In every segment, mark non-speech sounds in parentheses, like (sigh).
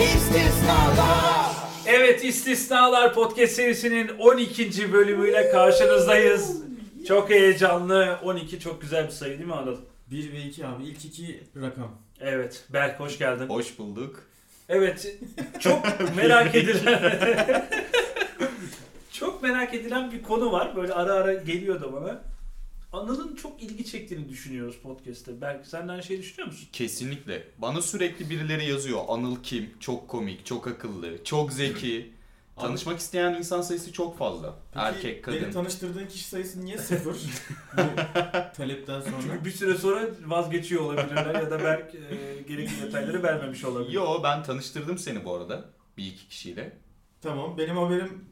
İstisnalar Evet İstisnalar Podcast serisinin 12. bölümüyle karşınızdayız. Çok heyecanlı. 12 çok güzel bir sayı değil mi Anıl? 1 ve 2 abi. İlk iki rakam. Evet. Berk hoş geldin. Hoş bulduk. Evet. Çok (laughs) merak edilen (laughs) çok merak edilen bir konu var. Böyle ara ara geliyor da bana. Anıl'ın çok ilgi çektiğini düşünüyoruz podcast'te. Berk senden şey düşünüyor musun? Kesinlikle. Bana sürekli birileri yazıyor. Anıl kim? Çok komik, çok akıllı, çok zeki. (clears throat) Tanışmak isteyen insan sayısı çok fazla. Peki, Erkek, Beni kadın. tanıştırdığın kişi sayısı niye (laughs) sıfır? Bu talepten sonra. Çünkü bir süre sonra vazgeçiyor olabilirler ya da Berk e, gerekli detayları vermemiş olabilir. Yo ben tanıştırdım seni bu arada. Bir iki kişiyle. Tamam benim haberim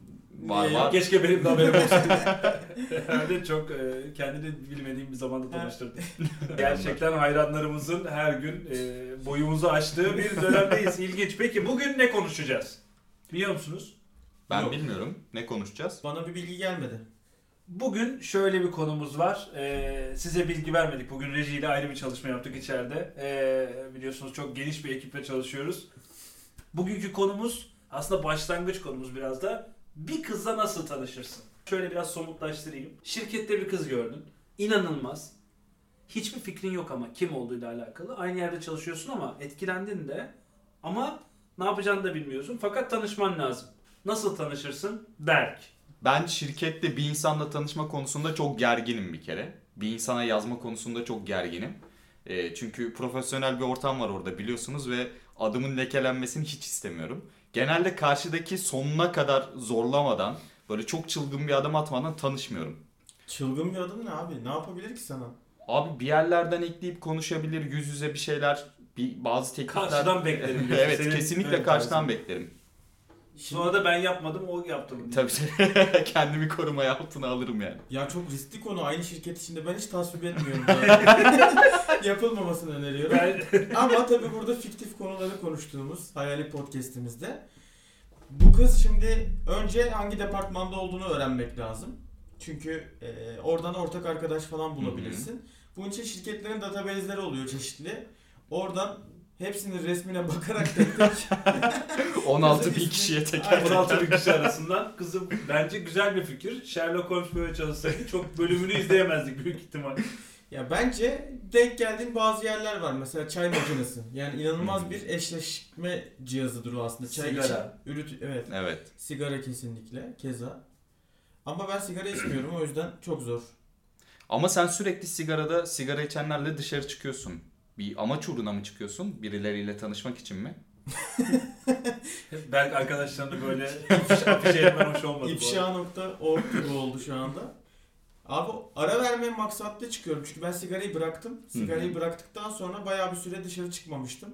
Var, var. Keşke benim de haberim olsaydı. (laughs) Herhalde çok e, kendini bilmediğim bir zamanda tanıştırdım. (laughs) Gerçekten hayranlarımızın her gün e, boyumuzu aştığı bir dönemdeyiz. (laughs) İlginç. Peki bugün ne konuşacağız? Biliyor musunuz? Ben Yok. bilmiyorum. Ne konuşacağız? Bana bir bilgi gelmedi. Bugün şöyle bir konumuz var. Ee, size bilgi vermedik. Bugün rejiyle ayrı bir çalışma yaptık içeride. Ee, biliyorsunuz çok geniş bir ekiple çalışıyoruz. Bugünkü konumuz aslında başlangıç konumuz biraz da. Bir kızla nasıl tanışırsın? Şöyle biraz somutlaştırayım. Şirkette bir kız gördün. İnanılmaz. Hiçbir fikrin yok ama kim olduğuyla alakalı. Aynı yerde çalışıyorsun ama etkilendin de. Ama ne yapacağını da bilmiyorsun. Fakat tanışman lazım. Nasıl tanışırsın? Berk. Ben şirkette bir insanla tanışma konusunda çok gerginim bir kere. Bir insana yazma konusunda çok gerginim. E, çünkü profesyonel bir ortam var orada biliyorsunuz ve adımın lekelenmesini hiç istemiyorum. Genelde karşıdaki sonuna kadar zorlamadan, böyle çok çılgın bir adım atmadan tanışmıyorum. Çılgın bir adım ne abi? Ne yapabilir ki sana? Abi bir yerlerden ekleyip konuşabilir, yüz yüze bir şeyler, bir bazı teklifler. Karşıdan beklerim (laughs) evet, Senin kesinlikle karşıdan tarzın. beklerim. Şimdi, Sonra da ben yapmadım o yaptı. bunu. Tabii (laughs) kendimi korumaya altına alırım yani. ya çok riskli konu aynı şirket içinde ben hiç tasvip etmiyorum. (laughs) Yapılmamasını öneriyorum. Ben, Ama tabii burada fiktif konuları konuştuğumuz hayali podcast'imizde bu kız şimdi önce hangi departmanda olduğunu öğrenmek lazım. Çünkü e, oradan ortak arkadaş falan bulabilirsin. Bunun için şirketlerin database'leri oluyor çeşitli. Oradan hepsinin resmine bakarak tek tek 16 Kızın bin kişiye teker 16 bin kişi arasından kızım bence güzel bir fikir. Sherlock Holmes böyle çalışsaydı çok bölümünü izleyemezdik büyük ihtimal. Ya bence denk geldiğin bazı yerler var. Mesela çay makinesi. Yani inanılmaz bir eşleşme cihazıdır o aslında. Çay Sigara. için ürüt evet. Evet. Sigara kesinlikle keza. Ama ben sigara içmiyorum o yüzden çok zor. Ama sen sürekli sigarada sigara içenlerle dışarı çıkıyorsun. Bir amaç uğruna mı çıkıyorsun? Birileriyle tanışmak için mi? Berk arkadaşlarını böyle afiş, afiş etmen hoş olmadı. bu arada. İfşa.org gibi oldu şu anda. Abi ara verme maksatlı çıkıyorum çünkü ben sigarayı bıraktım. Sigarayı bıraktıktan sonra bayağı bir süre dışarı çıkmamıştım.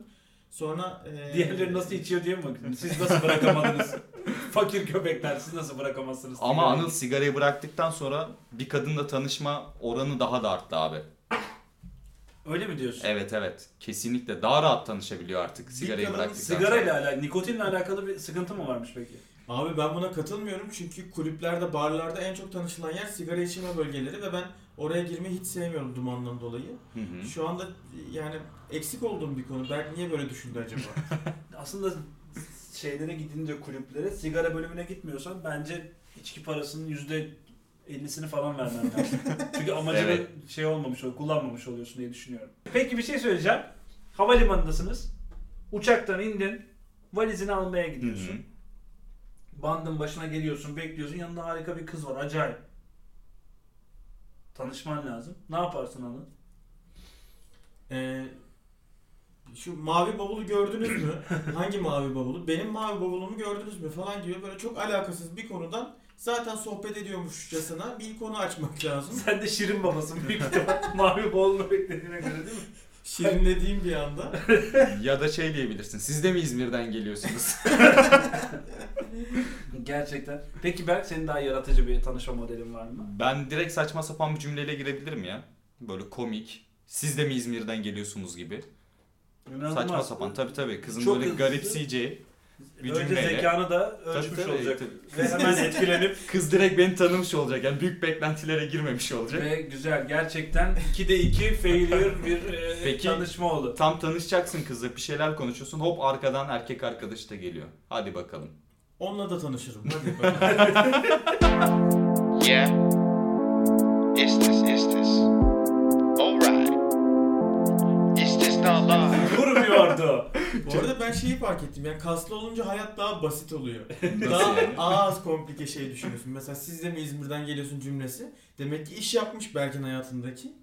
Sonra e, Diğerleri nasıl içiyor diye mi bakıyorsun? Siz nasıl bırakamadınız? (laughs) Fakir köpekler siz nasıl bırakamazsınız? Ama Sigarayı? Anıl sigarayı bıraktıktan sonra bir kadınla tanışma oranı daha da arttı abi. Öyle mi diyorsun? Evet evet. Kesinlikle daha rahat tanışabiliyor artık sigarayı kadın bıraktıktan Sigara ile sonra. alakalı, nikotinle alakalı bir sıkıntı mı varmış peki? Abi ben buna katılmıyorum çünkü kulüplerde, barlarda en çok tanışılan yer sigara içme bölgeleri ve ben oraya girmeyi hiç sevmiyorum dumandan dolayı. Hı hı. Şu anda yani eksik olduğum bir konu. Berk niye böyle düşündü acaba? (laughs) Aslında şeylere gidince kulüplere sigara bölümüne gitmiyorsan bence içki parasının yüzde 50'sini falan vermen lazım. (laughs) Çünkü amacını Evet. şey olmamış oluyor, kullanmamış oluyorsun diye düşünüyorum. Peki bir şey söyleyeceğim. Havalimanındasınız. Uçaktan indin. Valizini almaya gidiyorsun. hı. Bandın başına geliyorsun, bekliyorsun. Yanında harika bir kız var. Acayip. Tanışman lazım. Ne yaparsın Anıl? Ee, şu mavi bavulu gördünüz mü? (laughs) Hangi mavi bavulu? Benim mavi bavulumu gördünüz mü falan gibi böyle çok alakasız bir konudan zaten sohbet ediyormuşçasına bir konu açmak lazım. Sen de şirin babasın büyük ihtimal. (laughs) Mavi bolunu beklediğine göre değil mi? Şirinlediğim bir anda. Ya da şey diyebilirsin. Siz de mi İzmir'den geliyorsunuz? (laughs) Gerçekten. Peki Berk senin daha yaratıcı bir tanışma modelin var mı? ben direkt saçma sapan bir cümleyle girebilirim ya. Böyle komik. Siz de mi İzmir'den geliyorsunuz gibi. İnanılmaz. Saçma sapan tabii tabii. Kızın Çok böyle hızlı. garipseyeceği. Bir Önce cümleyle. zekanı da ölçmüş tabii, olacak. tabii. Ve hemen (laughs) etkilenip Kız direkt beni tanımış olacak. Yani büyük beklentilere girmemiş olacak. ve güzel gerçekten 2'de 2 failure bir e, Peki. tanışma oldu. Tam tanışacaksın kızla bir şeyler konuşuyorsun. Hop arkadan erkek arkadaş da geliyor. Hadi bakalım. Onunla da tanışırım. Hadi (laughs) bakalım. Yeah. It's this, it's this. Alright. Live. Vurmuyordu. Bu arada ben şeyi fark ettim. Yani kaslı olunca hayat daha basit oluyor. Daha az komplike şey düşünüyorsun. Mesela siz de mi İzmir'den geliyorsun cümlesi. Demek ki iş yapmış Berk'in hayatındaki.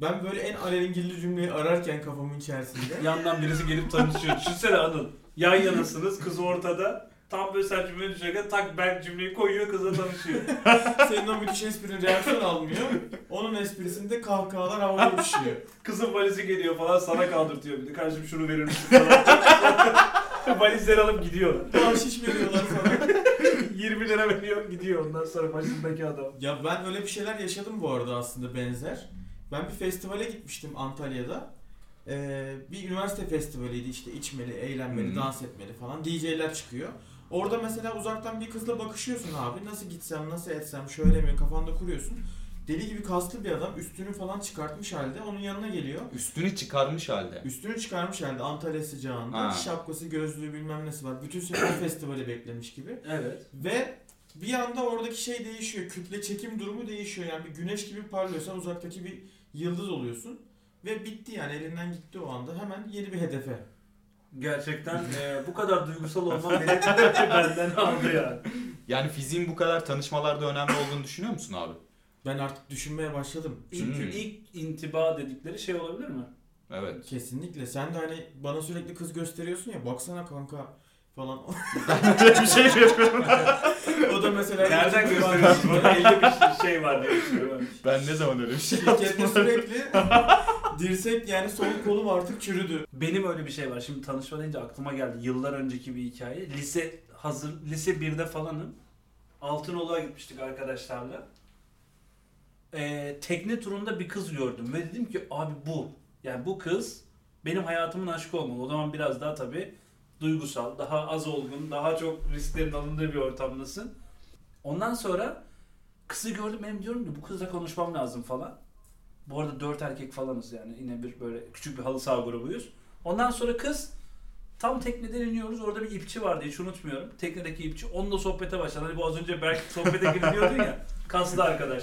Ben böyle en alengirli cümleyi ararken kafamın içerisinde. Yandan birisi gelip tanışıyor. Düşünsene Anıl. Yan yanasınız kız ortada. Tam böyle sen cümleyi düşerken tak ben cümleyi koyuyor kızla tanışıyor. (laughs) Senin o müthiş esprin reaksiyon almıyor. Onun esprisinde kahkahalar havaya uçuşuyor. (laughs) Kızın valizi geliyor falan sana kaldırtıyor bir de. Kardeşim şunu verir misin falan. (laughs) Valizleri alıp gidiyor. Bahşiş veriyorlar sana. 20 lira veriyor gidiyor ondan sonra başındaki adam. Ya ben öyle bir şeyler yaşadım bu arada aslında benzer. Ben bir festivale gitmiştim Antalya'da. Ee, bir üniversite festivaliydi işte içmeli, eğlenmeli, Hı. dans etmeli falan. DJ'ler çıkıyor. Orada mesela uzaktan bir kızla bakışıyorsun abi. Nasıl gitsem, nasıl etsem, şöyle mi kafanda kuruyorsun. Deli gibi kaslı bir adam üstünü falan çıkartmış halde onun yanına geliyor. Üstünü çıkarmış halde. Üstünü çıkarmış halde Antalya sıcağında. Ha. Şapkası, gözlüğü bilmem nesi var. Bütün sene festivali beklemiş gibi. Evet. Ve bir anda oradaki şey değişiyor. Kütle çekim durumu değişiyor. Yani bir güneş gibi parlıyorsan uzaktaki bir yıldız oluyorsun. Ve bitti yani elinden gitti o anda. Hemen yeni bir hedefe. Gerçekten e, bu kadar duygusal olmam beni (laughs) benden aldı yani. Yani fiziğin bu kadar tanışmalarda önemli olduğunu düşünüyor musun abi? Ben artık düşünmeye başladım. İlk, Hmm. ilk intiba dedikleri şey olabilir mi? Evet. Kesinlikle. Sen de hani bana sürekli kız gösteriyorsun ya. Baksana kanka falan. (laughs) Böyle bir şey yapıyorum? o da mesela... Nereden gösteriyorsun? Bana elde bir şey var diye düşünüyorum. Ben ne zaman öyle bir şey Şirkette sürekli (laughs) dirsek yani sol kolum artık çürüdü. Benim öyle bir şey var. Şimdi tanışma deyince aklıma geldi. Yıllar önceki bir hikaye. Lise hazır lise 1'de falanım. Altınoluk'a gitmiştik arkadaşlarla. Ee, tekne turunda bir kız gördüm ve dedim ki abi bu. Yani bu kız benim hayatımın aşkı olmalı. O zaman biraz daha tabii duygusal, daha az olgun, daha çok risklerin alındığı bir ortamdasın. Ondan sonra kızı gördüm benim diyorum ki bu kızla konuşmam lazım falan. Bu arada dört erkek falanız yani yine bir böyle küçük bir halı saha grubuyuz. Ondan sonra kız tam tekneden iniyoruz orada bir ipçi vardı hiç unutmuyorum. Teknedeki ipçi onunla sohbete başladı. Hani bu az önce belki sohbete giriyordun ya kaslı arkadaş.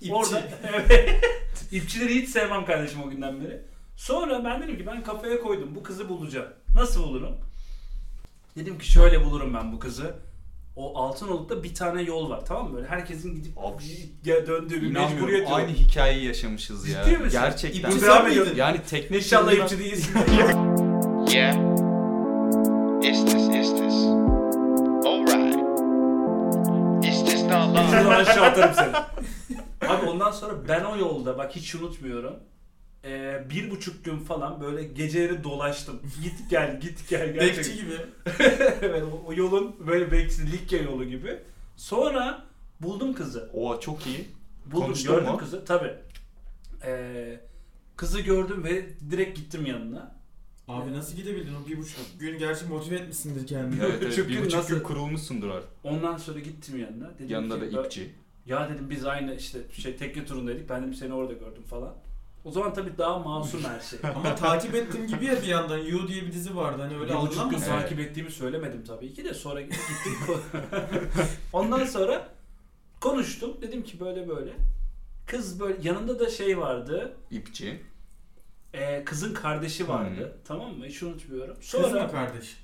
İpçi. Orada (laughs) evet. İpçileri hiç sevmem kardeşim o günden beri. Sonra ben dedim ki ben kafaya koydum bu kızı bulacağım. Nasıl bulurum? Dedim ki şöyle bulurum ben bu kızı. O Altınoluk'ta bir tane yol var tamam mı? Böyle herkesin gidip Abi, ya döndüğü bir mecburiyet yok. Aynı hikayeyi yaşamışız ya. Ciddi misin? Gerçekten. İpçi sen miydin? Yani tekne İnşallah turunda- ipçi değilsin. (laughs) Yeah. It's this, it's this. Alright. It's this not. Şuradan aşağı atarım seni. Abi ondan sonra ben o yolda bak hiç unutmuyorum. Ee, bir buçuk gün falan böyle geceleri dolaştım. Git gel git gel Bekçi gerçekten. gibi. (laughs) evet o, o yolun böyle bekçisi Likya yolu gibi. Sonra buldum kızı. Oha çok iyi. Buldum Konuştun gördüm mu? kızı tabi. kızı gördüm ve direkt gittim yanına. Abi nasıl gidebildin o bir buçuk gün gerçi motive etmişsindir kendini. Evet, evet. (laughs) Çünkü bir buçuk nasıl- gün kurulmuşsundur artık. Ondan sonra gittim yanına. Dedim Yanında ki, da ipçi. Ya dedim biz aynı işte şey tekne turundaydık. Ben dedim seni orada gördüm falan. O zaman tabii daha masum her şey. (laughs) Ama takip ettim gibi ya bir yandan. You diye bir dizi vardı hani öyle bir buçuk gün algılanmasın. Evet. takip ettiğimi söylemedim tabii ki de sonra gittik. (laughs) Ondan sonra konuştum. Dedim ki böyle böyle. Kız böyle yanında da şey vardı. İpçi. e, kızın kardeşi vardı. Hı. Tamam mı? Hiç unutmuyorum. Kız Sonra mı kardeş?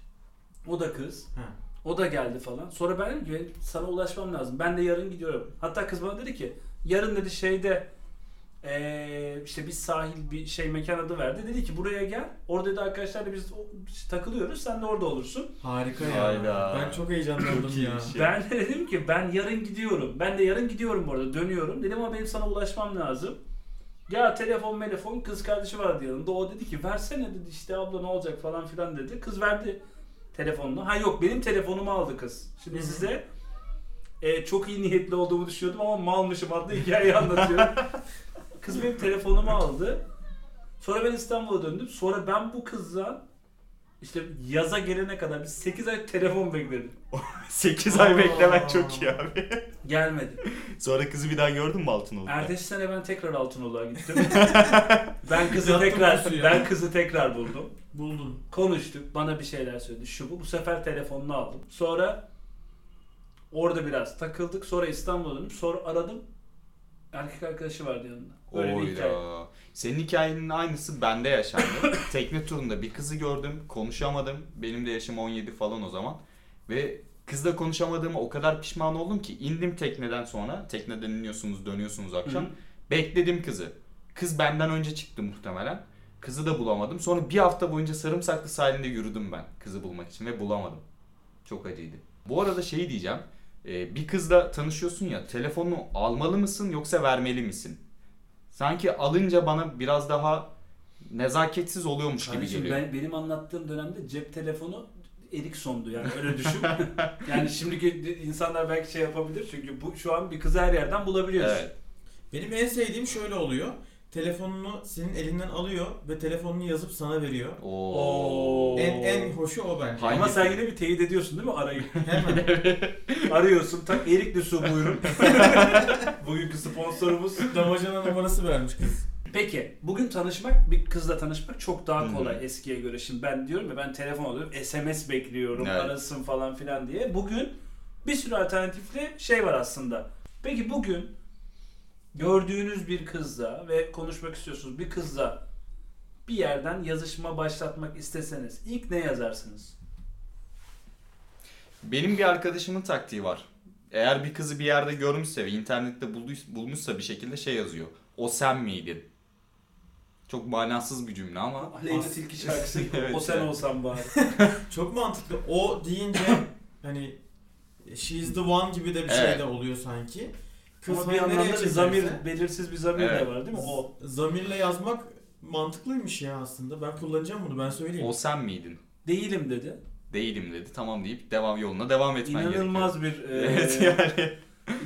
o da kız. Ha. O da geldi falan. Sonra ben dedim ki "Benim sana ulaşmam lazım. Ben de yarın gidiyorum. Hatta kız bana dedi ki yarın dedi şeyde eee, işte bir sahil bir şey mekan adı verdi. Dedi ki buraya gel. Orada dedi arkadaşlarla biz takılıyoruz. Sen de orada olursun. Harika ya. Hayda. Ben çok heyecanlandım ya. Şey. Ben de dedim ki ben yarın gidiyorum. Ben de yarın gidiyorum bu arada. Dönüyorum. Dedim ama benim sana ulaşmam lazım. Ya telefon telefon kız kardeşi vardı yanında. O dedi ki versene dedi işte abla ne olacak falan filan dedi. Kız verdi telefonunu. Ha yok benim telefonumu aldı kız. Şimdi Hı hı. size e, çok iyi niyetli olduğumu düşünüyordum ama malmışım adlı hikayeyi anlatıyorum. (laughs) kız benim telefonumu aldı. Sonra ben İstanbul'a döndüm. Sonra ben bu kızla İşte yaza gelene kadar biz 8 ay telefon bekledik. (laughs) 8 ay Aa. beklemek çok iyi abi. Gelmedi. Sonra kızı bir daha gördün mü Altınoluk'ta? Ertesi sene ben tekrar Altınoluk'a gittim. (laughs) ben kızı Yattın tekrar pusuya. ben kızı tekrar buldum. Buldun. Konuştuk. Bana bir şeyler söyledi. Şu bu. Bu sefer telefonunu aldım. Sonra orada biraz takıldık. Sonra İstanbul'a döndüm. Sonra aradım. Erkek arkadaşı vardı yanında. Öyle bir hikaye. Oyda. Senin hikayenin aynısı bende yaşandı. (laughs) Tekne turunda bir kızı gördüm, konuşamadım. Benim de yaşım 17 falan o zaman. Ve kızla konuşamadığıma o kadar pişman oldum ki indim tekneden sonra. Tekneden iniyorsunuz, dönüyorsunuz akşam. Hı. Bekledim kızı. Kız benden önce çıktı muhtemelen. Kızı da bulamadım. Sonra bir hafta boyunca Sarımsaklı sahilinde yürüdüm ben kızı bulmak için ve bulamadım. Çok acıydı. Bu arada şey diyeceğim. Ee, bir kızla tanışıyorsun ya telefonunu almalı mısın yoksa vermeli misin? Sanki alınca bana biraz daha nezaketsiz oluyormuş gibi Kardeşim geliyor. ben, benim anlattığım dönemde cep telefonu Ericsson'du yani öyle düşün. (laughs) yani şimdiki insanlar belki şey yapabilir çünkü bu şu an bir kızı her yerden bulabiliyorsun. Evet. Benim en sevdiğim şöyle oluyor. Telefonunu senin elinden alıyor ve telefonunu yazıp sana veriyor. Oo. En en hoşu o bence. Hangi- Ama sen yine bir teyit ediyorsun değil mi arayı? (laughs) Hemen. (laughs) Arıyorsun. Tak Erikli su buyurun. (laughs) Bugünkü sponsorumuz. Damacana numarası vermiş kız. Peki bugün tanışmak bir kızla tanışmak çok daha kolay eskiye göre. Şimdi ben diyorum ya ben telefon alıyorum SMS bekliyorum Evet. arasın falan filan diye. Bugün bir sürü alternatifli şey var aslında. Peki bugün gördüğünüz bir kızla ve konuşmak istiyorsunuz bir kızla bir yerden yazışma başlatmak isteseniz ilk ne yazarsınız? Benim bir arkadaşımın taktiği var. Eğer bir kızı bir yerde görmüşse ve internette bulmuşsa bir şekilde şey yazıyor. O sen miydin? Çok manasız bir cümle ama Aleyna Tilki şarkısı gibi (laughs) Evet, o sen evet. olsan bari. (laughs) Çok mantıklı. O deyince hani she's the one gibi de bir şey Evet. de oluyor sanki. Ama bir yandan da bir zamir, belirsiz bir zamir Evet. de var değil mi? O. Zamirle yazmak mantıklıymış ya aslında. Ben kullanacağım bunu ben söyleyeyim. o sen miydin? Değilim dedi. Değilim dedi. Tamam deyip devam yoluna devam etmen gerekiyor. İnanılmaz bir (laughs) e, Evet yani.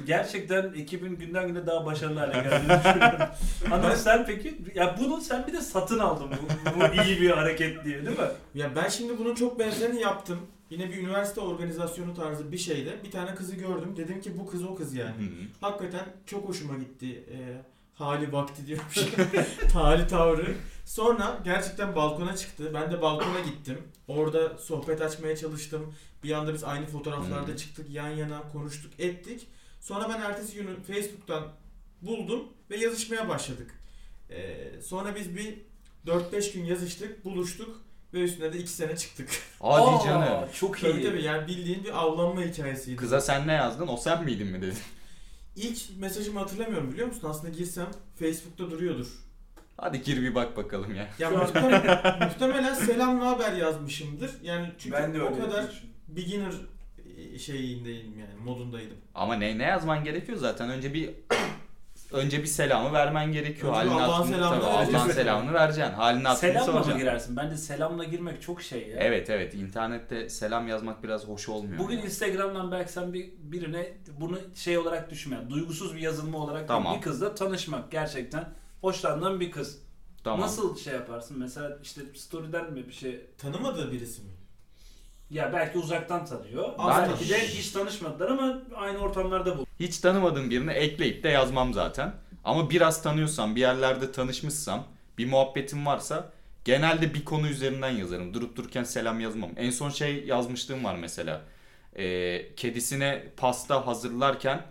gerçekten ekibin günden güne daha başarılı hale geldiğini düşünüyorum. (laughs) Ama sen peki ya bunu sen bir de satın aldın bu, bu iyi bir hareket diye değil mi? Ya ben şimdi bunun çok benzerini yaptım. Yine bir üniversite organizasyonu tarzı bir şeyde bir tane kızı gördüm. Dedim ki bu kız o kız yani. Hı hı. Hakikaten çok hoşuma gitti. Ee, hali vakti diyormuş. (laughs) Hali tavrı. Sonra gerçekten balkona çıktı. Ben de balkona gittim. Orada sohbet açmaya çalıştım. Bir anda biz aynı fotoğraflarda Hmm. çıktık. Yan yana konuştuk, ettik. Sonra ben ertesi günü Facebook'tan buldum ve yazışmaya başladık. Ee, sonra biz bir 4-5 gün yazıştık, buluştuk ve üstüne de 2 sene çıktık. Hadi Aa, canım. Çok iyi. tabii tabii yani bildiğin bir avlanma hikayesiydi. Kıza sen ne yazdın? O sen miydin mi dedin? İlk mesajımı hatırlamıyorum biliyor musun? Aslında girsem Facebook'ta duruyordur. Hadi gir bir bak bakalım ya. Ya muhtemelen, muhtemelen selam ne haber yazmışımdır. Yani çünkü ben de o kadar yapmışım. beginner e, şeyindeydim yani modundaydım. Ama ne ne yazman gerekiyor zaten önce bir önce bir selamı vermen gerekiyor. Önce bir Halini Allah'ın selamını tabii, vereceksin. Allah'ın selamını vereceksin. Halini hatırını Selamla mı soracaksın. girersin? Bence selamla girmek çok şey ya. Evet evet internette selam yazmak biraz hoş olmuyor. Bugün. Instagram'dan belki sen bir birine bunu şey olarak düşünme. yani duygusuz bir yazılma olarak Tamam. bir kızla tanışmak gerçekten hoşlandığın bir kız. tamam. Nasıl şey yaparsın? Mesela işte story'den mi bir şey Tanımadığı birisi mi? ya belki uzaktan tanıyor. Ben- belki de hiç tanışmadılar ama aynı ortamlarda bul. Hiç tanımadığım birini ekleyip de yazmam zaten. Ama biraz tanıyorsam, bir yerlerde tanışmışsam, bir muhabbetim varsa genelde bir konu üzerinden yazarım. Durup dururken selam yazmam. En son şey yazmışlığım var mesela. Ee, kedisine pasta hazırlarken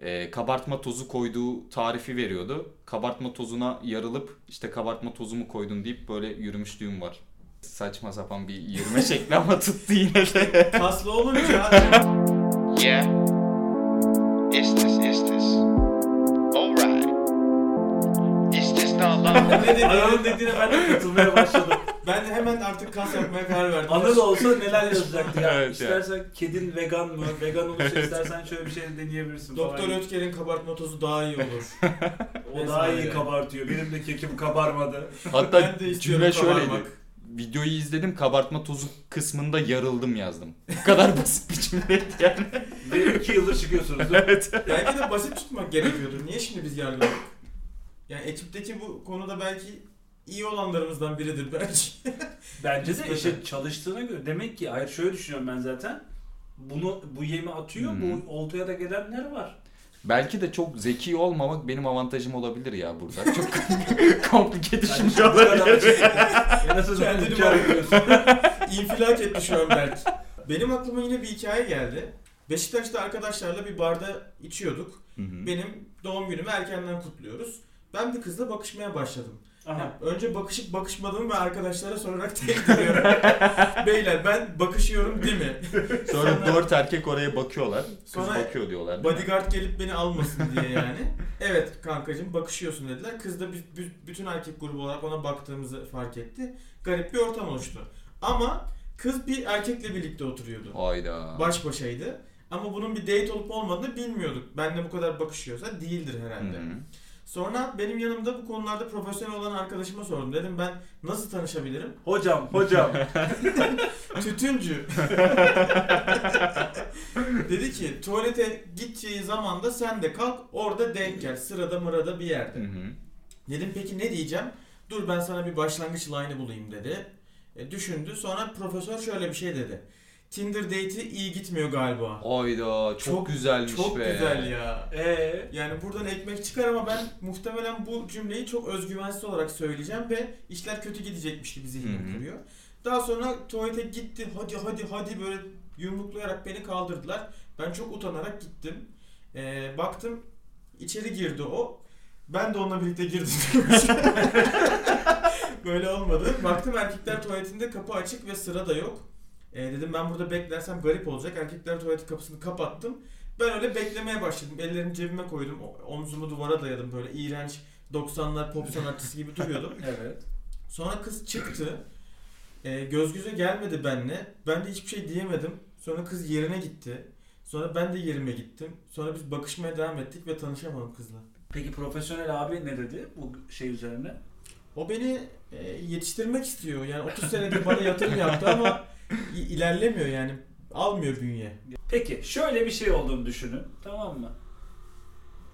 e, kabartma tozu koyduğu tarifi veriyordu. Kabartma tozuna yarılıp işte kabartma tozumu koydun deyip böyle yürümüşlüğüm var. Saçma sapan bir yürüme (laughs) şekli ama tuttu yine de. Kaslı olunca Yeah. Is this, is this? Alright. Is this not love? (laughs) ne dedi? Anıl'ın dediğine ben de katılmaya başladım. Ben de hemen artık kas yapmaya karar verdim. Anıl olsa neler yazacaktı ya. Evet. İstersen kedin vegan mı? Vegan olursa istersen şöyle bir şey deneyebilirsin Doktor falan. Ötker'in kabartma tozu daha iyi olur. (laughs) O daha iyi kabartıyor. Benim de kekim kabarmadı. Hatta Ben de cümle şöyleydi. kabarmak. Videoyu izledim kabartma tozu kısmında yarıldım yazdım. Bu kadar (laughs) basit bir cümleydi yani. Ve iki yıldır çıkıyorsunuz mi? (laughs) Belki de basit tutmak gerekiyordur. Niye şimdi biz yargıladık? Yani ekipteki bu konuda belki iyi olanlarımızdan biridir belki. (laughs) Bence de işte çalıştığına göre demek ki hayır şöyle düşünüyorum ben zaten. Bunu bu yemi atıyor. Hı. Bu oltaya da gelenler var. Belki de çok zeki olmamak benim avantajım olabilir ya burada. Çok (laughs) komplike kadar olabilir. (laughs) En azından Kendini ediyorsun. (laughs) İnfilak etti şu an Berk. Benim aklıma yine bir hikaye geldi. Beşiktaş'ta arkadaşlarla bir barda içiyorduk. Hı hı. Benim doğum günümü erkenden kutluyoruz. Ben bir kızla bakışmaya başladım. Aha. Önce bakışıp bakışmadığımı ve arkadaşlara sorarak teyit ediyorum. (laughs) Beyler ben bakışıyorum değil mi? Sonra dört erkek oraya bakıyorlar. Kız Sonra bakıyor diyorlar. değil mi? Bodyguard gelip beni almasın diye yani. Evet kankacığım bakışıyorsun dediler. Kız da bütün erkek grubu olarak ona baktığımızı fark etti. Garip bir ortam oluştu. Ama kız bir erkekle birlikte oturuyordu. Hayda. Baş başaydı. Ama bunun bir date olup olmadığını bilmiyorduk. Benle bu kadar bakışıyorsa değildir Hı herhalde. hı. Sonra benim yanımda bu konularda profesyonel olan arkadaşıma sordum. Dedim ben nasıl tanışabilirim? Hocam, hocam. (laughs) Tütüncü. (laughs) Dedi ki tuvalete gideceği zaman da sen de kalk orada denk gel. Sırada mırada bir yerde. Hı hı. Dedim peki ne diyeceğim? Dur ben sana bir başlangıç line'ı bulayım dedi. E, düşündü. Sonra profesör şöyle bir şey dedi. Tinder date'i iyi gitmiyor galiba. Hayda çok, Çok- güzelmiş Çok be. güzel ya. Ee, Yani buradan ekmek çıkar ama ben muhtemelen bu cümleyi çok özgüvensiz olarak söyleyeceğim ve işler kötü gidecekmiş gibi zihnim kuruyor. Daha sonra tuvalete gitti. Hadi hadi hadi böyle yumruklayarak beni kaldırdılar. Ben çok utanarak gittim. Ee, baktım içeri girdi o. Ben de onunla birlikte girdim. (laughs) böyle olmadı. Baktım erkekler tuvaletinde kapı açık ve sıra da yok. Ee, dedim ben burada beklersem garip olacak. Erkekler tuvaleti kapısını kapattım. Ben öyle beklemeye başladım. Ellerimi cebime koydum. Omzumu duvara dayadım. Böyle iğrenç 90'lar pop sanatçısı gibi duruyordum. (laughs) evet. Sonra kız çıktı. Ee, göz göze gelmedi benle. Ben de hiçbir şey diyemedim. Sonra kız yerine gitti. Sonra ben de yerime gittim. Sonra biz bakışmaya devam ettik ve tanışamadım kızla. Peki profesyonel abi ne dedi bu şey üzerine? O beni e, yetiştirmek istiyor. Yani 30 senedir bana yatırım yaptı ama ilerlemiyor yani. Almıyor bünye. Peki şöyle bir şey olduğunu düşünün. Tamam mı?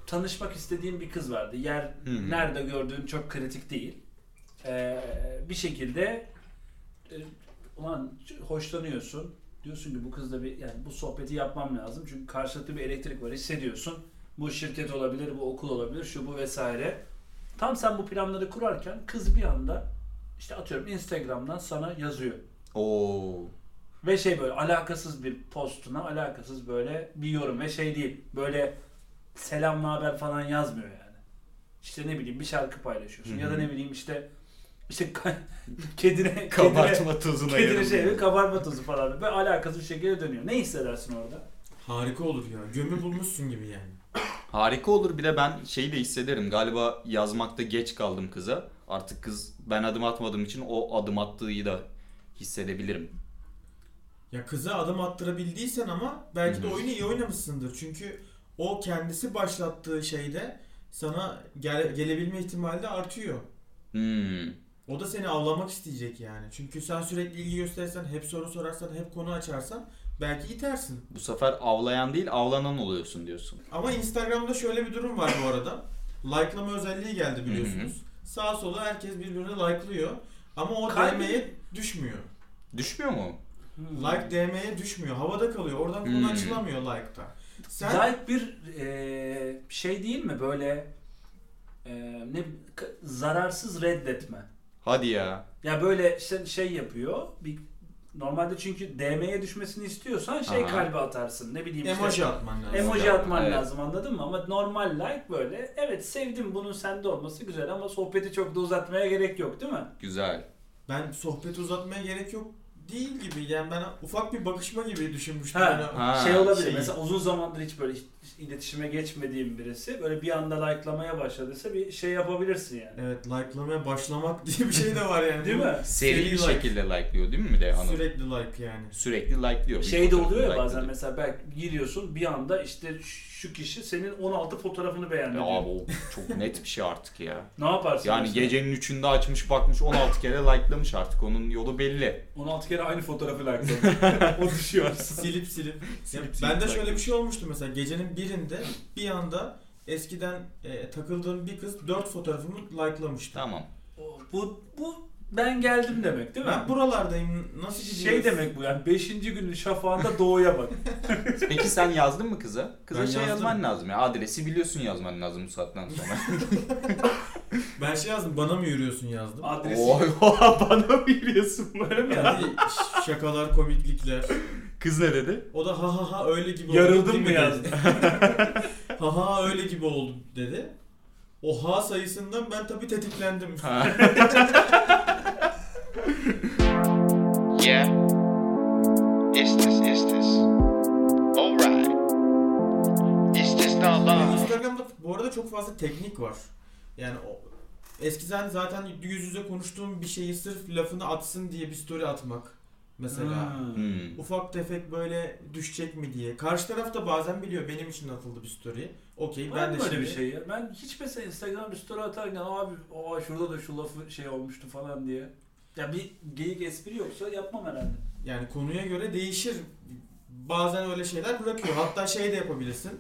Tanışmak istediğin bir kız vardı. Yer hı. nerede gördüğün çok kritik değil. Ee, bir şekilde e, ulan hoşlanıyorsun. Diyorsun ki bu kızla bir yani bu sohbeti yapmam lazım. Çünkü karşılıklı bir elektrik var hissediyorsun. Bu şirket olabilir, bu okul olabilir, şu bu vesaire. Tam sen bu planları kurarken kız bir anda işte atıyorum Instagram'dan sana yazıyor. Oo. Ve şey böyle alakasız bir postuna alakasız böyle bir yorum ve şey değil. Böyle selam haber falan yazmıyor yani. İşte ne bileyim bir şarkı paylaşıyorsun Hı ya da ne bileyim işte işte (laughs) kedine Kabartma tozuna kedine şey kabartma tozu falan böyle alakasız bir şekilde dönüyor. Ne hissedersin orada? Harika olur ya. Gömü bulmuşsun gibi yani. Harika olur bir de ben şeyi de hissederim. Galiba yazmakta geç kaldım kıza. Artık kız ben adım atmadığım için o adım attığı da hissedebilirim. Ya kıza adım attırabildiysen ama belki de oyunu iyi oynamışsındır. Çünkü o kendisi başlattığı şeyde sana gele- gelebilme ihtimali de artıyor. Hmm. O da seni avlamak isteyecek yani. Çünkü sen sürekli ilgi gösterirsen, hep soru sorarsan, hep konu açarsan belki itersin. Bu sefer avlayan değil avlanan oluyorsun diyorsun. Ama Instagram'da şöyle bir durum var bu arada. Like'lama özelliği geldi biliyorsunuz. Sağa sola herkes birbirini like'lıyor. Ama o Kalbi- DM'ye düşmüyor. Düşmüyor mu? Like DM'ye düşmüyor. Havada kalıyor. Oradan konu Hmm. açılamıyor like'ta. Sen Zayıf bir e, şey değil mi böyle e, ne zararsız reddetme. Hadi ya. Ya böyle işte şey yapıyor. Bir normalde çünkü DM'ye düşmesini istiyorsan şey Aha. kalbi atarsın. Ne bileyim işte. emoji atman lazım. Emoji atman Evet. lazım anladın mı? Ama normal like böyle evet sevdim bunun sende olması güzel ama sohbeti çok da uzatmaya gerek yok değil mi? Güzel. Ben sohbeti uzatmaya gerek yok değil gibi. Yani ben ufak bir bakışma gibi düşünmüştüm. Ha, Yani Ha, şey olabilir şeyi. mesela uzun zamandır hiç böyle iletişime geçmediğim birisi böyle bir anda like'lamaya başladıysa bir şey yapabilirsin yani. Evet like'lamaya başlamak (laughs) diye bir şey de var yani. Değil mi? Seri bir like. şekilde like'lıyor değil mi bir de hanım? Sürekli like yani. Sürekli like'lıyor. Bir Şey de oluyor ya bazen like'ladı. mesela belki giriyorsun bir anda işte şu kişi senin 16 fotoğrafını beğendi. Ya diyor. abi o çok (laughs) net bir şey artık ya. Ne yaparsın? Yani mesela? gecenin üçünde açmış bakmış 16 kere like'lamış artık onun yolu belli. 16 kere aynı fotoğrafı likeladı. (laughs) o düşüyor. Silip silip. Ya Silip silip bende like. şöyle bir şey olmuştu mesela gecenin birinde bir anda eskiden e, takıldığım bir kız dört fotoğrafımı likelamıştı. Tamam. Bu bu ben geldim demek değil mi? Ben buralardayım. Nasıl gidiyoruz? şey demek bu yani 5. günün şafağında doğuya bak. (laughs) Peki sen yazdın mı kıza? Kıza Ben şey yazdım. yazman lazım ya. Adresi biliyorsun yazman lazım bu saatten sonra. (laughs) Ben şey yazdım. Bana mı yürüyorsun yazdım. Adresi oha (laughs) bana mı yürüyorsun? böyle mi ya? Yani şakalar, komiklikler. Kız ne dedi? O da ha ha ha öyle gibi oldu. Yarıldım değil mı yazdı? (laughs) ha ha öyle gibi oldu dedi. O ha sayısından ben tabii tetiklendim. Ha. (laughs) Yeah. Is this, is this? Alright. Is this not love? Instagram'da bu arada çok fazla teknik var. Yani o eskiden zaten yüz yüze konuştuğum bir şeyi sırf lafını atsın diye bir story atmak mesela. Hmm. Ufak tefek böyle düşecek mi diye. Karşı taraf da bazen biliyor benim için atıldı bir story. Okey ben de böyle şimdi bir şey ya? Ben hiç mesela Instagram bir story atarken abi aa şurada da şu lafı şey olmuştu falan diye. Ya bir geyik espri yoksa yapmam herhalde. yani konuya göre değişir. Bazen öyle şeyler bırakıyor. Hatta şey de yapabilirsin.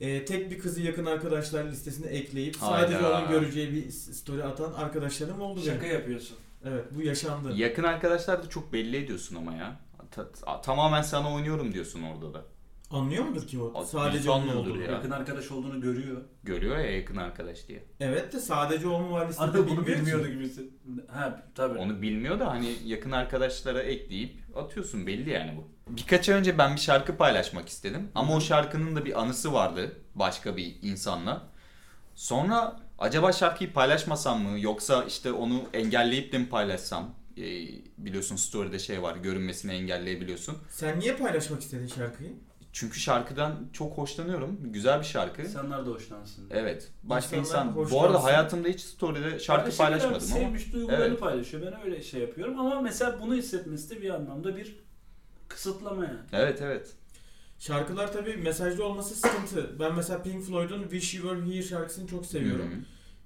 Ee, tek bir kızı yakın arkadaşlar listesine ekleyip sadece Hayda. onun göreceği bir story atan arkadaşlarım oldu benim. Şaka yapıyorsun. Evet bu yaşandı. Yakın arkadaşlar da çok belli ediyorsun ama ya. Ta- ta- tamamen sana oynuyorum diyorsun orada da. Anlıyor mudur ki o? Sadece onun anlıyordur olduğunu. ya. Yakın arkadaş olduğunu görüyor. Görüyor ya yakın arkadaş diye. Evet de sadece o mu var listede Arada bunu bilmiyor ki. bilmiyordu gibisin. Ha tabii. Onu bilmiyor da hani yakın arkadaşlara ekleyip atıyorsun belli yani bu. Birkaç ay önce ben bir şarkı paylaşmak istedim. Ama o şarkının da bir anısı vardı başka bir insanla. Sonra acaba şarkıyı paylaşmasam mı yoksa işte onu engelleyip de mi paylaşsam? Ee, biliyorsun story'de şey var görünmesini engelleyebiliyorsun. Sen niye paylaşmak istedin şarkıyı? Çünkü şarkıdan çok hoşlanıyorum. Güzel bir şarkı. İnsanlar da hoşlansın. Evet. Başka İnsanlar insan. Bu arada hayatımda hiç story'de şarkı Arkadaşlar paylaşmadım biraz ama. Sevmiş duygularını Evet. paylaşıyor. Ben öyle şey yapıyorum ama mesela bunu hissetmesi de bir anlamda bir kısıtlama yani. Evet evet. Şarkılar tabii mesajlı olması sıkıntı. Ben mesela Pink Floyd'un Wish You Were Here şarkısını çok seviyorum. Hı hı.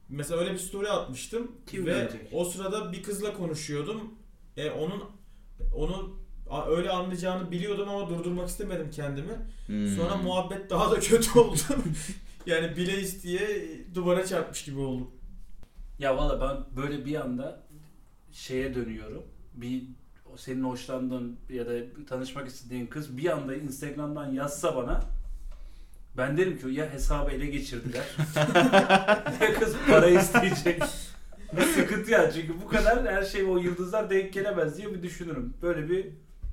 Mesela öyle bir story atmıştım Kim ve görecek? o sırada bir kızla konuşuyordum. E, onun onu öyle anlayacağını biliyordum ama durdurmak istemedim kendimi. Hmm. Sonra muhabbet daha da kötü (laughs) oldu. yani bile isteye duvara çarpmış gibi oldum. Ya valla ben böyle bir anda şeye dönüyorum. Bir senin hoşlandığın ya da tanışmak istediğin kız bir anda Instagram'dan yazsa bana ben derim ki ya hesabı ele geçirdiler (laughs) ya kız para isteyecek. Bir sıkıntı ya çünkü bu kadar her şey o yıldızlar denk gelemez diye bir düşünürüm. Böyle bir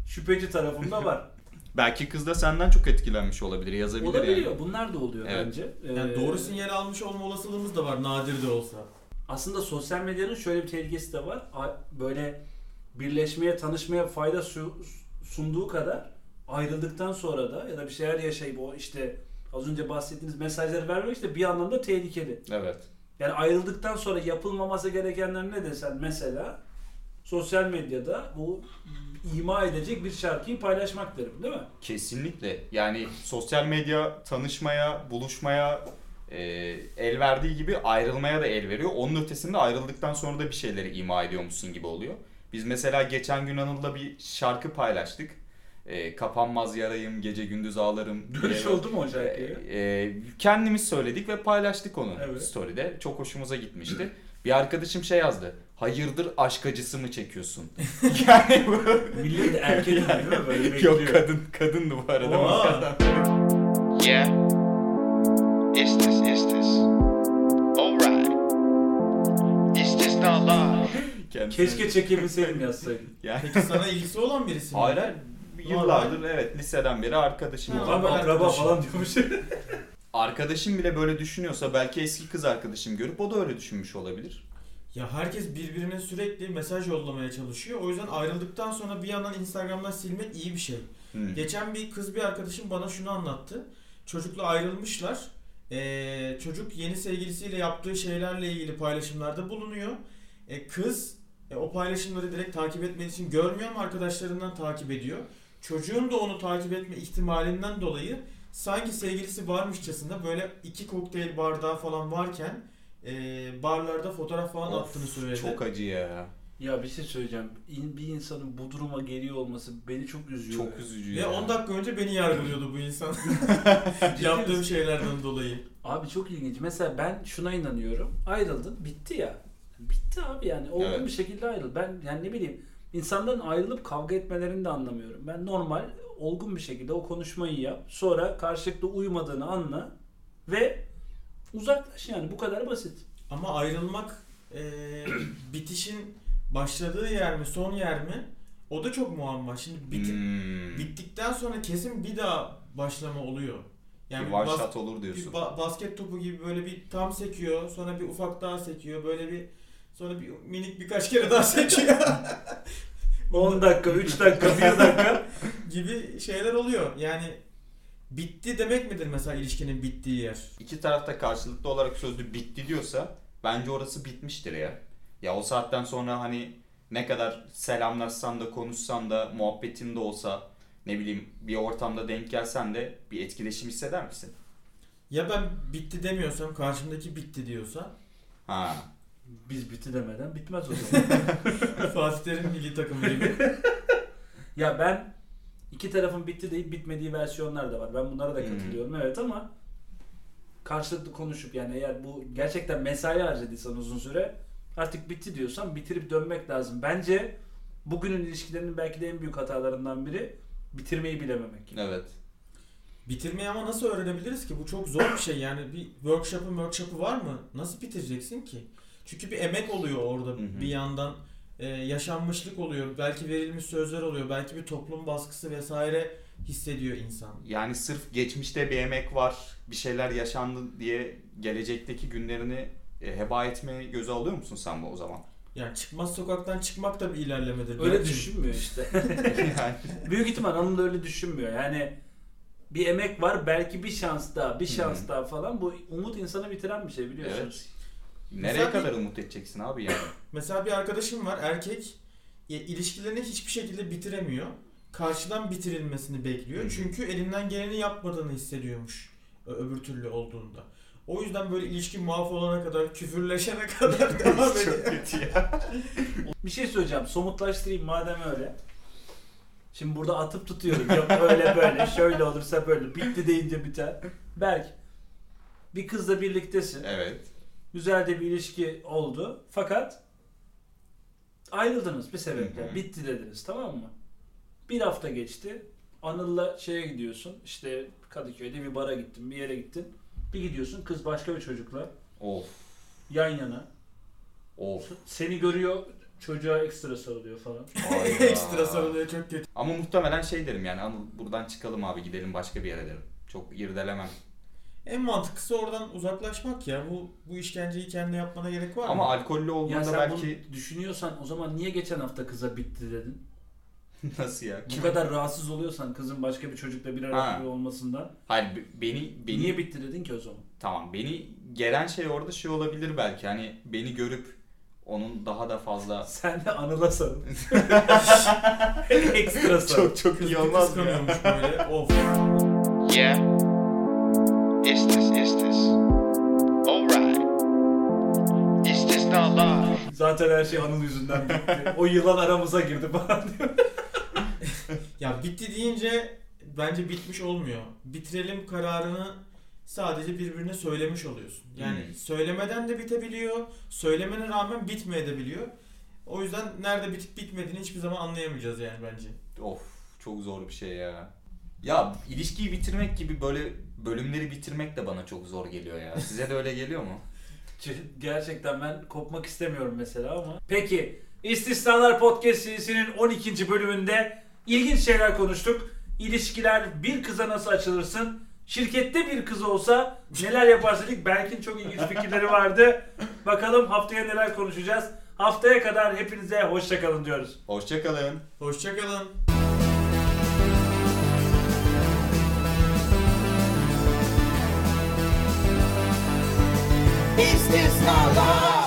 şüpheci tarafım da var. (laughs) Belki kız da senden çok etkilenmiş olabilir. Yazabilir Olabiliyor. yani. Bunlar da oluyor Evet. bence. Yani Ee, doğru sinyal almış olma olasılığımız da var nadir de olsa. aslında sosyal medyanın şöyle bir tehlikesi de var. Böyle birleşmeye, tanışmaya fayda su- sunduğu kadar ayrıldıktan sonra da ya da bir şeyler yaşayıp o işte az önce bahsettiğiniz mesajları vermek işte bir anlamda tehlikeli. Evet. Yani ayrıldıktan sonra yapılmaması gerekenler ne desen mesela sosyal medyada bu ima edecek bir şarkıyı paylaşmak derim değil mi? Kesinlikle. Yani sosyal medya tanışmaya, buluşmaya e, el verdiği gibi ayrılmaya da el veriyor. Onun ötesinde ayrıldıktan sonra da bir şeyleri ima ediyormuşsun gibi oluyor. Biz mesela geçen gün Anıl'la bir şarkı paylaştık. E, kapanmaz yarayım, gece gündüz ağlarım. Dönüş E, oldu mu o şarkıya? e, kendimiz söyledik ve paylaştık onu Evet. story'de. Çok hoşumuza gitmişti. Bir arkadaşım şey yazdı. Hayırdır aşk acısı mı çekiyorsun? (laughs) yani bu... Millet erkek değil mi? Böyle bekliyor. Yok kadın kadındı bu arada. Oha. Yeah. Is this, is this? Alright. Is this not love? Kendisi- Keşke çekebilseydim yazsaydım. (laughs) Yani Peki sana ilgisi olan birisi mi? hayır, hayır. yıllardır evet liseden beri arkadaşım. Ha, o. Abi Normal akraba falan diyormuş. (laughs) Arkadaşım bile böyle düşünüyorsa belki eski kız arkadaşım görüp o da öyle düşünmüş olabilir. Ya herkes birbirine sürekli mesaj yollamaya çalışıyor. O yüzden ayrıldıktan sonra bir yandan Instagram'dan silmek iyi bir şey. Hmm. Geçen bir kız bir arkadaşım bana şunu anlattı. Çocukla ayrılmışlar. Ee, çocuk yeni sevgilisiyle yaptığı şeylerle ilgili paylaşımlarda bulunuyor. Ee, kız e, o paylaşımları direkt takip etmek için görmüyor ama arkadaşlarından takip ediyor. Çocuğun da onu takip etme ihtimalinden dolayı sanki sevgilisi varmışçasına böyle iki kokteyl bardağı falan varken e, barlarda fotoğraf falan Of, attığını söyledi. Çok acı ya. ya bir şey söyleyeceğim. Bir insanın bu duruma geliyor olması beni çok üzüyor. Çok üzücü Ve ya. 10 dakika önce beni yargılıyordu bu insan. (laughs) (laughs) Yaptığım şeylerden dolayı. Abi çok ilginç. Mesela ben şuna inanıyorum. Ayrıldın, bitti ya. Bitti abi yani. Olgun Evet. bir şekilde ayrıl. Ben yani ne bileyim insanların ayrılıp kavga etmelerini de anlamıyorum. Ben normal olgun bir şekilde o konuşmayı yap. Sonra karşılıklı uymadığını anla ve uzaklaş yani bu kadar basit. Ama ayrılmak e, (clears throat) bitişin başladığı yer mi son yer mi? O da çok muamma. Şimdi biti- Hmm. bittikten sonra kesin bir daha başlama oluyor. Yani bir bir one shot olur bir diyorsun. ba- basket topu gibi böyle bir tam sekiyor, sonra bir ufak daha sekiyor, böyle bir sonra bir minik birkaç kere daha sekiyor 10 (laughs) dakika, 3 dakika, 1 dakika. (laughs) gibi şeyler oluyor. Yani bitti demek midir mesela ilişkinin bittiği yer? İki tarafta karşılıklı olarak sözlü bitti diyorsa bence orası bitmiştir ya. Ya o saatten sonra hani ne kadar selamlaşsan da konuşsan da muhabbetin de olsa ne bileyim bir ortamda denk gelsen de bir etkileşim hisseder misin? Ya ben bitti demiyorsam karşımdaki bitti diyorsa Ha. Biz bitti demeden bitmez o zaman. (laughs) Fatih Terim milli takımı gibi. ya ben iki tarafın bitti deyip bitmediği versiyonlar da var. Ben bunlara da Hmm. katılıyorum evet ama karşılıklı konuşup yani eğer bu gerçekten mesai harcadıysan uzun süre artık bitti diyorsan bitirip dönmek lazım. Bence bugünün ilişkilerinin belki de en büyük hatalarından biri bitirmeyi bilememek. Evet. Bitirmeyi ama nasıl öğrenebiliriz ki? Bu çok zor bir şey yani. Bir workshop'ın workshop'ı var mı? Nasıl bitireceksin ki? Çünkü bir emek oluyor orada Hı hı. bir yandan. Ee, yaşanmışlık oluyor. Belki verilmiş sözler oluyor. Belki bir toplum baskısı vesaire hissediyor insan. Yani sırf geçmişte bir emek var, bir şeyler yaşandı diye gelecekteki günlerini e, heba etmeye göze alıyor musun sen bu o zaman? Yani çıkmaz sokaktan çıkmak da bir ilerlemedir. Öyle Belki- düşünmüyor işte. yani (laughs) (laughs) Büyük ihtimal Anıl da öyle düşünmüyor. Yani bir emek var belki bir şans daha, bir şans hı. daha falan. Bu umut insanı bitiren bir şey biliyorsunuz. Nereye Mesela bir- kadar umut edeceksin abi yani? (coughs) Mesela bir arkadaşım var erkek ilişkilerini hiçbir şekilde bitiremiyor. Karşıdan bitirilmesini bekliyor. Hı. Çünkü elinden geleni yapmadığını hissediyormuş öbür türlü olduğunda. O yüzden böyle ilişki mahvolana kadar, küfürleşene kadar (laughs) devam Çok ediyor. kötü ya. (laughs) Bir şey söyleyeceğim. Somutlaştırayım madem öyle. Şimdi burada atıp tutuyorum. Yok öyle böyle, şöyle olursa böyle. Bitti deyince biter. Berk, bir kızla birliktesin. Evet. Güzel de bir ilişki oldu. Fakat ayrıldınız bir sebeple. Hı hı. Bitti dediniz tamam mı? Bir hafta geçti. Anıl'la şeye gidiyorsun. İşte Kadıköy'de bir bara gittin, bir yere gittin. Bir gidiyorsun kız başka bir çocukla Of. yan yana. Of. Seni görüyor, çocuğa ekstra sarılıyor falan. (laughs) Ekstra sarılıyor çok kötü. Ama muhtemelen şey derim yani Anıl buradan çıkalım abi gidelim başka bir yere derim. Çok irdelemem. En mantıklısı oradan uzaklaşmak ya. Bu bu işkenceyi kendine yapmana gerek var Ama mı? alkollü Ya olduğunda sen belki bunu düşünüyorsan o zaman niye geçen hafta kıza bitti dedin? (laughs) nasıl ya? Bu kadar rahatsız oluyorsan kızın başka bir çocukla bir arada Ha. olmasından Hayır be- beni beni niye bitti dedin ki o zaman? tamam beni gelen şey orada şey olabilir belki hani beni görüp onun daha da fazla (laughs) Sen de Anıl'a sarıl. (laughs) ekstra sarıl. çok çok iyi olmaz mı ya? kıskanıyormuş böyle. Of. Yeah. Is this, is this? Alright. Is this not live? Zaten her şey Anıl yüzünden bitti. o yılan aramıza girdi falan diyor. (laughs) Ya bitti deyince bence bitmiş olmuyor. Bitirelim kararını sadece birbirine söylemiş oluyorsun. Yani Hmm. söylemeden de bitebiliyor, söylemene rağmen bitmeyebiliyor. O yüzden nerede bitip bitmediğini hiçbir zaman anlayamayacağız yani bence. Of çok zor bir şey ya. Ya ilişkiyi bitirmek gibi böyle bölümleri bitirmek de bana çok zor geliyor ya. Size de öyle geliyor mu? (laughs) Gerçekten ben kopmak istemiyorum mesela ama. Peki İstisnalar Podcast serisinin 12. bölümünde ilginç şeyler konuştuk. İlişkiler bir kıza nasıl açılırsın? Şirkette bir kız olsa neler yaparsın dedik. Berk'in çok ilginç fikirleri vardı. Bakalım haftaya neler konuşacağız. Haftaya kadar hepinize hoşçakalın diyoruz. Hoşçakalın. Hoşçakalın. falar.